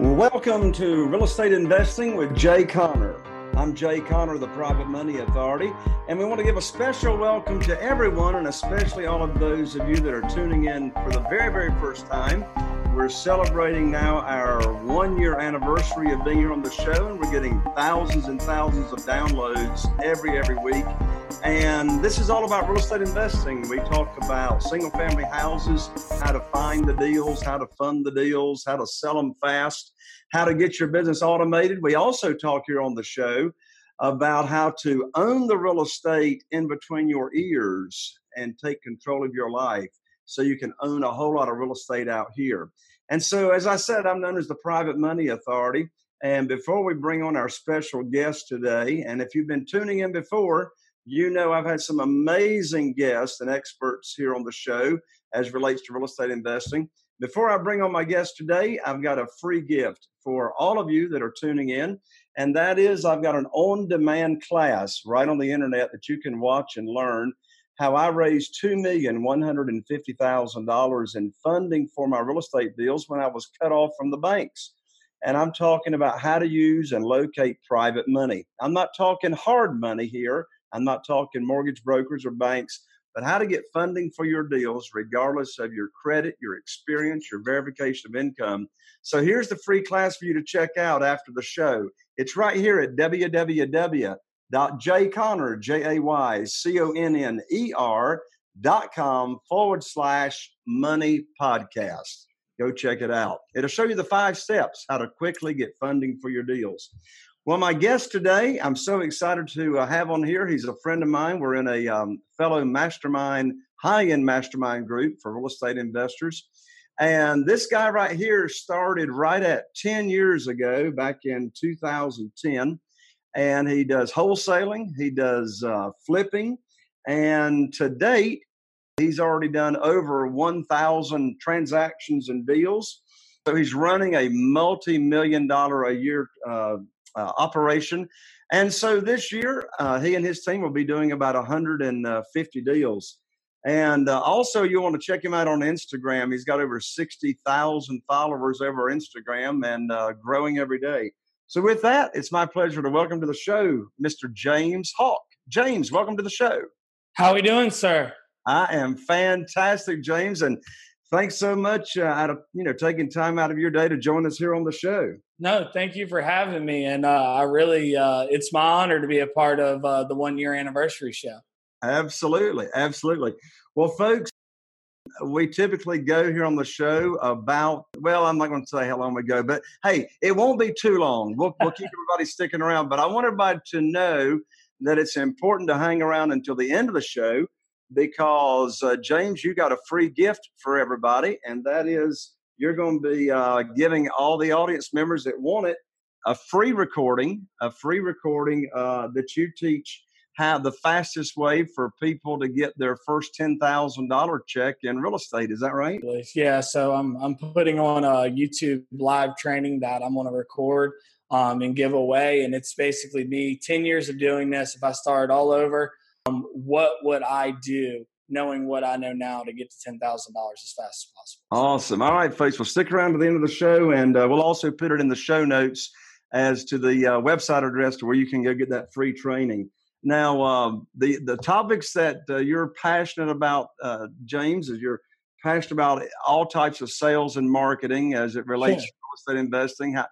Welcome to Real Estate Investing with Jay Conner. I'm Jay Conner, the Private Money Authority, and we want to give a special welcome to everyone, and especially all of those of you that are tuning in for the very, very first time. We're celebrating now our one year anniversary of being here on the show, and we're getting thousands and thousands of downloads every, every week. And this is all about real estate investing. We talk about single family houses, how to find the deals, how to fund the deals, how to sell them fast how to get your business automated. We also talk here on the show about how to own the real estate in between your ears and take control of your life so you can own a whole lot of real estate out here. And so, as I said, I'm known as the Private Money Authority. And before we bring on our special guest today, and if you've been tuning in before, you know I've had some amazing guests and experts here on the show as relates to real estate investing. Before I bring on my guest today, I've got a free gift for all of you that are tuning in. And that is, I've got an on demand class right on the internet that you can watch and learn how I raised $2,150,000 in funding for my real estate deals when I was cut off from the banks. And I'm talking about how to use and locate private money. I'm not talking hard money here. I'm not talking mortgage brokers or banks but how to get funding for your deals regardless of your credit, your experience, your verification of income. So here's the free class for you to check out after the show. It's right here at www.jayconner, J-A-Y-C-O-N-N-E-R dot com forward slash money podcast. Go check it out. It'll show you the five steps how to quickly get funding for your deals. Well, my guest today, I'm so excited to uh, have on here. He's a friend of mine. We're in a um, fellow mastermind, high end mastermind group for real estate investors. And this guy right here started right at 10 years ago, back in 2010. And he does wholesaling, he does uh, flipping. And to date, he's already done over 1,000 transactions and deals. So he's running a multi million dollar a year uh, uh, operation. And so this year, uh, he and his team will be doing about 150 deals. And uh, also, you want to check him out on Instagram. He's got over 60,000 followers over Instagram and uh, growing every day. So, with that, it's my pleasure to welcome to the show Mr. James Hawk. James, welcome to the show. How are we doing, sir? I am fantastic, James. And thanks so much uh, out of you know taking time out of your day to join us here on the show. No, thank you for having me, and uh, I really uh, it's my honor to be a part of uh, the one year anniversary show. Absolutely, absolutely. Well, folks, We typically go here on the show about, well, I'm not going to say how long we go, but hey, it won't be too long. We'll, we'll keep everybody sticking around. But I want everybody to know that it's important to hang around until the end of the show because, uh, James, you got a free gift for everybody, and that is you're going to be uh, giving all the audience members that want it a free recording, a free recording uh, that you teach how the fastest way for people to get their first ten thousand dollar check in real estate. Is that right? Yeah. So I'm I'm putting on a YouTube live training that I'm going to record um, and give away, and it's basically me ten years of doing this. If I start all over, um, what would I do knowing what I know now to get to ten thousand dollars as fast as possible. Awesome. All right, folks. We'll stick around to the end of the show, and uh, we'll also put it in the show notes as to the uh, website address to where you can go get that free training. Now, um, the the topics that uh, you're passionate about, uh, James, is you're passionate about all types of sales and marketing as it relates sure. to real estate investing. How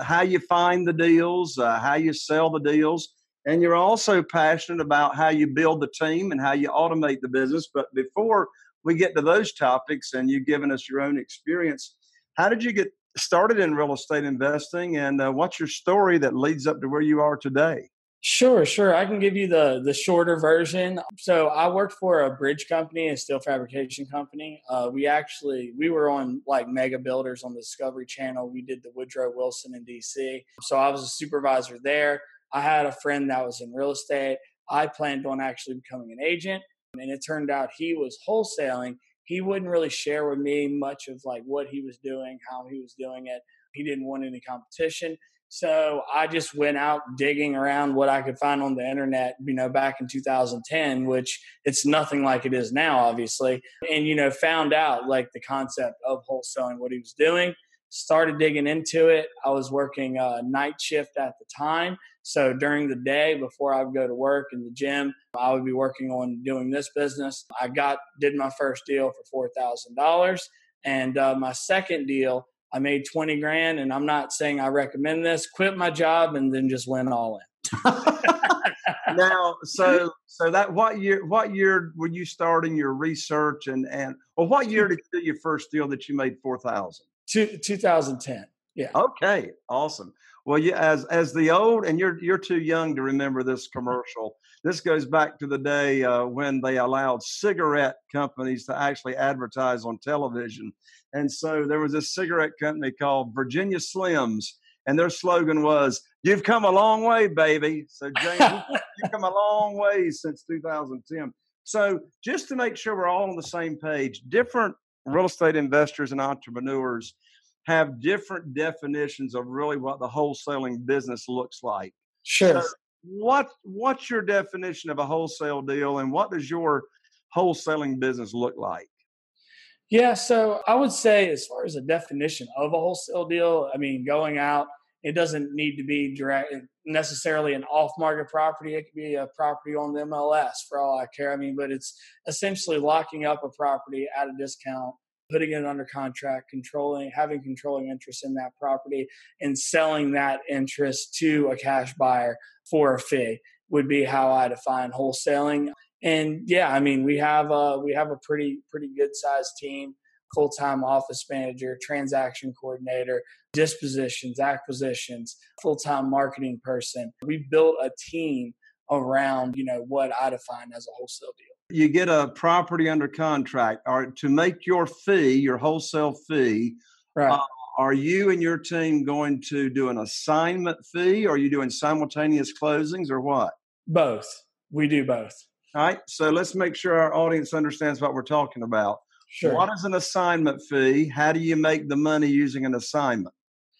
how you find the deals, uh, how you sell the deals, and you're also passionate about how you build the team and how you automate the business. But before we get to those topics, and you've given us your own experience, how did you get started in real estate investing, and uh, what's your story that leads up to where you are today? Sure, sure. I can give you the the shorter version. So I worked for a bridge company, a steel fabrication company. Uh, we actually we were on like mega builders on the Discovery Channel. We did the Woodrow Wilson in DC. So I was a supervisor there. I had a friend that was in real estate. I planned on actually becoming an agent, and it turned out he was wholesaling. He wouldn't really share with me much of like what he was doing, how he was doing it. He didn't want any competition. So I just went out digging around what I could find on the internet, you know, back in 2010, which it's nothing like it is now, obviously. And, you know, found out like the concept of wholesaling, what he was doing, started digging into it. I was working a night shift at the time. So during the day before I would go to work in the gym, I would be working on doing this business. I got, did my first deal for $4,000. And uh, my second deal, I made 20 grand and I'm not saying I recommend this, quit my job and then just went all in. now, so so that what year what year were you starting your research and and well what year did you do your first deal that you made 4000? 2010. Yeah. Okay, awesome. Well, as as the old, and you're you're too young to remember this commercial. This goes back to the day uh, when they allowed cigarette companies to actually advertise on television, and so there was a cigarette company called Virginia Slims, and their slogan was "You've come a long way, baby." So James, you've come a long way since 2010. So just to make sure we're all on the same page, different real estate investors and entrepreneurs have different definitions of really what the wholesaling business looks like. Sure. So what what's your definition of a wholesale deal and what does your wholesaling business look like? Yeah, so I would say as far as a definition of a wholesale deal, I mean going out it doesn't need to be direct necessarily an off market property. It could be a property on the MLS for all I care. I mean, but it's essentially locking up a property at a discount putting it under contract, controlling, having controlling interest in that property, and selling that interest to a cash buyer for a fee would be how I define wholesaling. And yeah, I mean, we have a we have a pretty pretty good sized team, full time office manager, transaction coordinator, dispositions, acquisitions, full time marketing person. We built a team around you know what I define as a wholesale deal you get a property under contract or to make your fee your wholesale fee right. Uh, are you and your team going to do an assignment fee or are you doing simultaneous closings or what? Both. We do both. All right so let's make sure our audience understands what we're talking about. Sure. What is an assignment fee? How do you make the money using an assignment?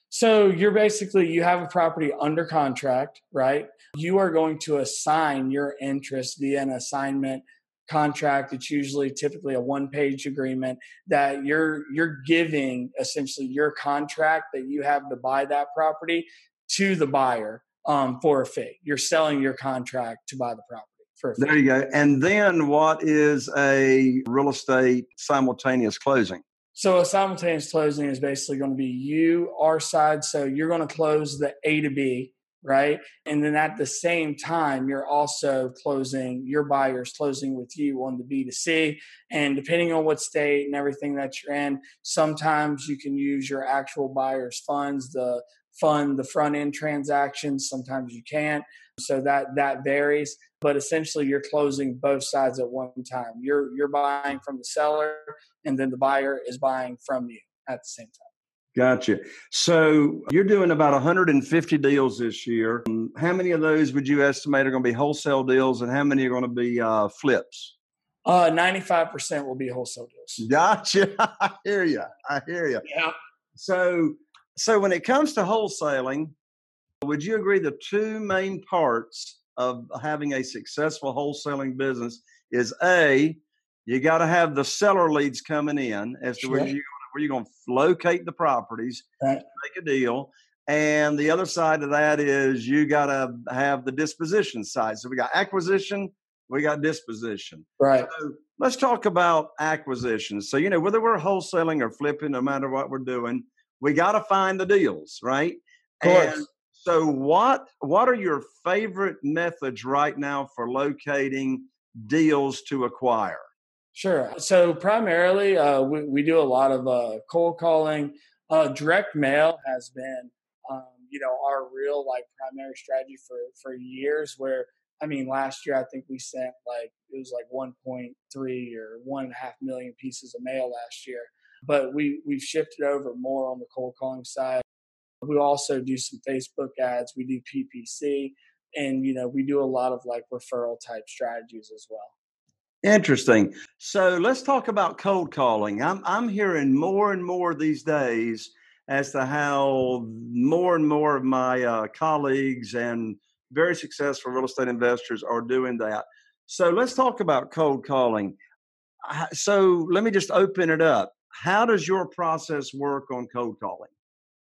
So you're basically you have a property under contract right? You are going to assign your interest via an assignment contract it's usually typically a one page agreement that you're you're giving essentially your contract that you have to buy that property to the buyer um, for a fee. You're selling your contract to buy the property for a fee. there you go. And then what is a real estate simultaneous closing? So a simultaneous closing is basically going to be you our side so you're going to close the a to b right? And then at the same time, you're also closing, your buyers closing with you on the B2C. And depending on what state and everything that you're in, sometimes you can use your actual buyer's funds, the fund the front end transactions, sometimes you can't. So that that varies. But essentially you're closing both sides at one time. You're you're buying from the seller and then the buyer is buying from you at the same time. Gotcha. So you're doing about 150 deals this year. How many of those would you estimate are going to be wholesale deals, and how many are going to be uh, flips? Uh, 95% will be wholesale deals. Gotcha. I hear you. I hear you. Yeah. So, so when it comes to wholesaling, would you agree the two main parts of having a successful wholesaling business is a you got to have the seller leads coming in as to where you where you're going to locate the properties, right. make a deal. And the other side of that is you got to have the disposition side. So we got acquisition, we got disposition. Right. So let's talk about acquisition. So, you know, whether we're wholesaling or flipping, no matter what we're doing, we got to find the deals, right? Of course. And so what what are your favorite methods right now for locating deals to acquire? Sure. So primarily, uh, we, we do a lot of uh, cold calling. Uh, direct mail has been, um, you know, our real like primary strategy for for years. Where I mean, last year I think we sent like it was like 1.3 or one and a half million pieces of mail last year. But we we've shifted over more on the cold calling side. We also do some Facebook ads. We do PPC, and you know, we do a lot of like referral type strategies as well. Interesting. So let's talk about cold calling. I'm I'm hearing more and more these days as to how more and more of my uh, colleagues and very successful real estate investors are doing that. So let's talk about cold calling. So let me just open it up. How does your process work on cold calling?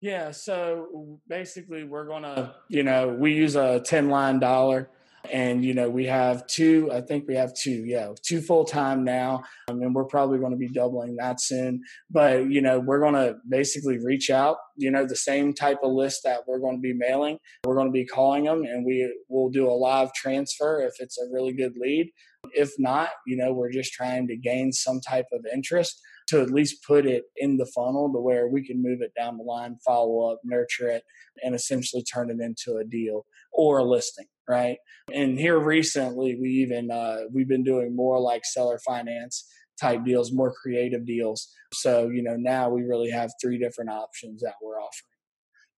Yeah, so basically we're going to, you know, we use a 10 line dialer and, you know, we have two, I think we have two, yeah, two full time now. Um, I mean, we're probably going to be doubling that soon. But, you know, we're going to basically reach out, you know, the same type of list that we're going to be mailing. We're going to be calling them and we will do a live transfer if it's a really good lead. If not, you know, we're just trying to gain some type of interest to at least put it in the funnel to where we can move it down the line, follow up, nurture it, and essentially turn it into a deal or a listing right? And here recently, we even uh, we've been doing more like seller finance type deals, more creative deals. So you know now we really have three different options that we're offering.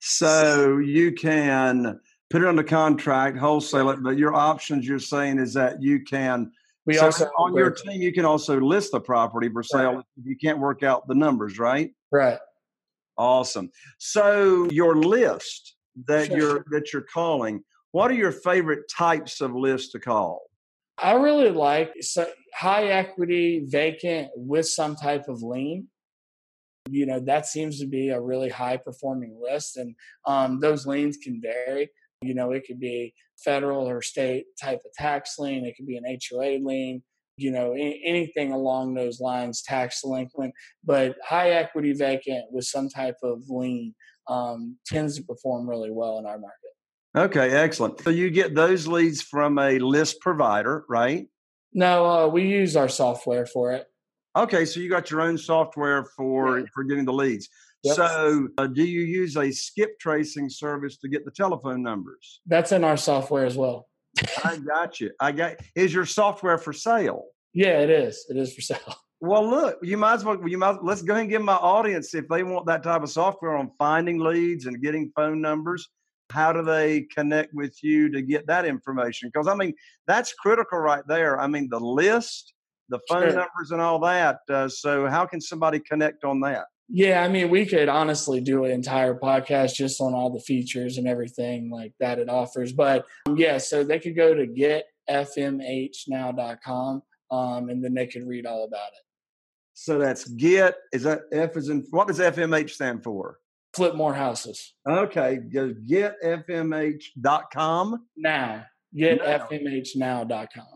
So you can put it under contract, wholesale it, but your options you're saying is that you can. We so also on your team, you can also list the property for sale right. if you can't work out the numbers, right? Right. Awesome. So your list that sure. you're that you're calling, what are your favorite types of lists to call? I really like high equity, vacant with some type of lien. You know, that seems to be a really high performing list. And um, those liens can vary. You know, it could be federal or state type of tax lien, it could be an HOA lien, you know, anything along those lines, tax delinquent. But high equity vacant with some type of lien um, tends to perform really well in our market. Okay, excellent. So you get those leads from a list provider, right? No, uh, we use our software for it. Okay, so you got your own software for yeah. for getting the leads. Yep. So, uh, do you use a skip tracing service to get the telephone numbers? That's in our software as well. I got you. I got. Is your software for sale? Yeah, it is. It is for sale. Well, look, you might as well. You might let's go ahead and give my audience if they want that type of software on finding leads and getting phone numbers how do they connect with you to get that information? Because I mean, that's critical right there. I mean, the list, the phone sure. numbers, and all that. Uh, so, how can somebody connect on that? Yeah, I mean, we could honestly do an entire podcast just on all the features and everything like that it offers. But um, yeah, so they could go to getfmhnow.com um, and then they could read all about it. So that's get, is that F is in, what does FMH stand for? Flip more houses. Okay, go getfmh.com. Now, getfmhnow.com.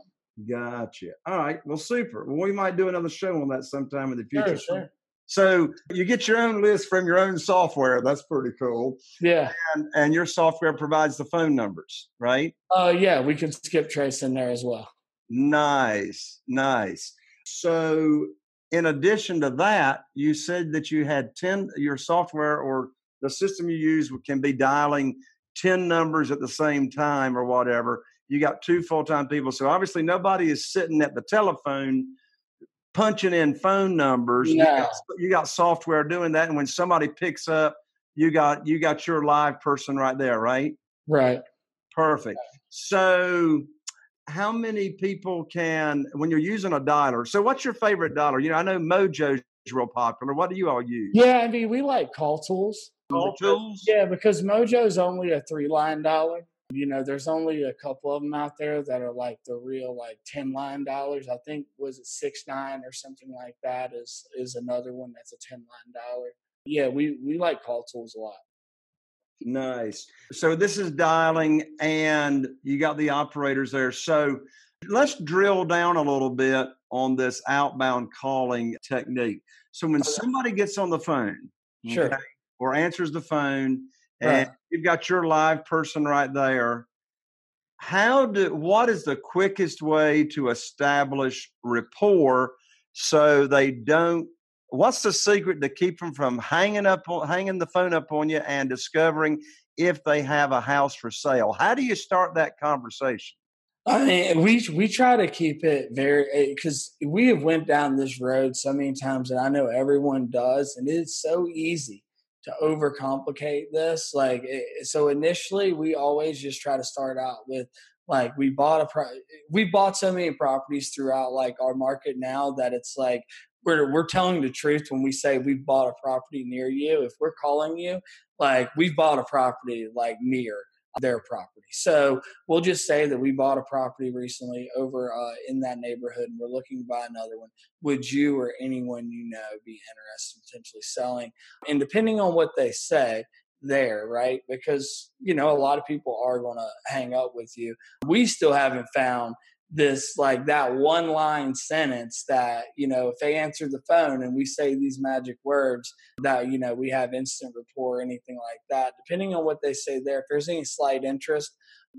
Gotcha. All right. Well, super. Well, we might do another show on that sometime in the future. Sure, sure. So you get your own list from your own software. That's pretty cool. Yeah. And, and your software provides the phone numbers, right? Uh, yeah, we can skip trace in there as well. Nice, nice. So, in addition to that, you said that you had 10, your software or the system you use can be dialing 10 numbers at the same time or whatever. You got two full time people. So, obviously, nobody is sitting at the telephone punching in phone numbers. You, got, you got software doing that, and when somebody picks up, you got you got your live person right there, right? Right. Perfect. So, how many people can when you're using a dialer? So, what's your favorite dialer? You know, I know Mojo's real popular. What do you all use? Yeah, I mean, we like CallTools. Call tools. Yeah, because Mojo's only a three line dialer you know there's only a couple of them out there that are like the real like 10 line dialers. i think was it six nine or something like that is is another one that's a 10 line dialer. yeah we we like CallTools a lot nice. So this is dialing and you got the operators there. So let's drill down a little bit on this outbound calling technique. So when somebody gets on the phone sure. okay, or answers the phone and right. you've got your live person right there how do what is the quickest way to establish rapport so they don't what's the secret to keep them from hanging up hanging the phone up on you and discovering if they have a house for sale how do you start that conversation I mean, eh, we we try to keep it very because eh, we have went down this road so many times, and I know everyone does, and it's so easy to overcomplicate this. Like, it, so initially, we always just try to start out with like we bought a pro- we bought so many properties throughout like our market now that it's like we're we're telling the truth when we say we've bought a property near you. If we're calling you, like we've bought a property like near their property. So we'll just say that we bought a property recently over uh, in that neighborhood and we're looking to buy another one. Would you or anyone you know be interested in potentially selling? And depending on what they say, there, right? Because, you know, a lot of people are going to hang up with you. We still haven't found this like that one line sentence that you know if they answer the phone and we say these magic words that you know we have instant rapport or anything like that depending on what they say there if there's any slight interest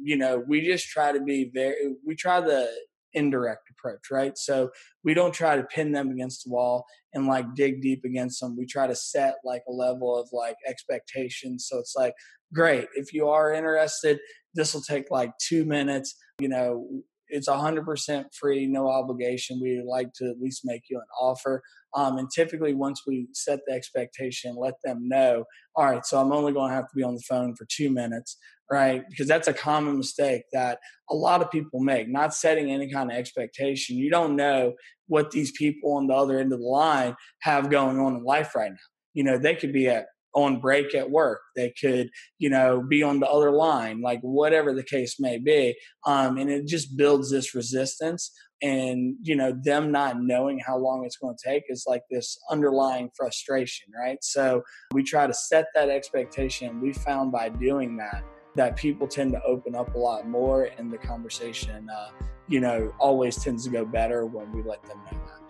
you know we just try to be very we try the indirect approach right? So we don't try to pin them against the wall and like dig deep against them. We try to set like a level of like expectations. So it's like great if you are interested this will take like two minutes you know it's 100% free, no obligation. We like to at least make you an offer. Um, and typically, once we set the expectation, let them know, all right, so I'm only going to have to be on the phone for two minutes, right? Because that's a common mistake that a lot of people make, not setting any kind of expectation. You don't know what these people on the other end of the line have going on in life right now. You know, they could be at on break at work. They could, you know, be on the other line, like whatever the case may be. Um, and it just builds this resistance. And, you know, them not knowing how long it's going to take is like this underlying frustration, right? So we try to set that expectation. We found by doing that, that people tend to open up a lot more and the conversation, uh, you know, always tends to go better when we let them know that.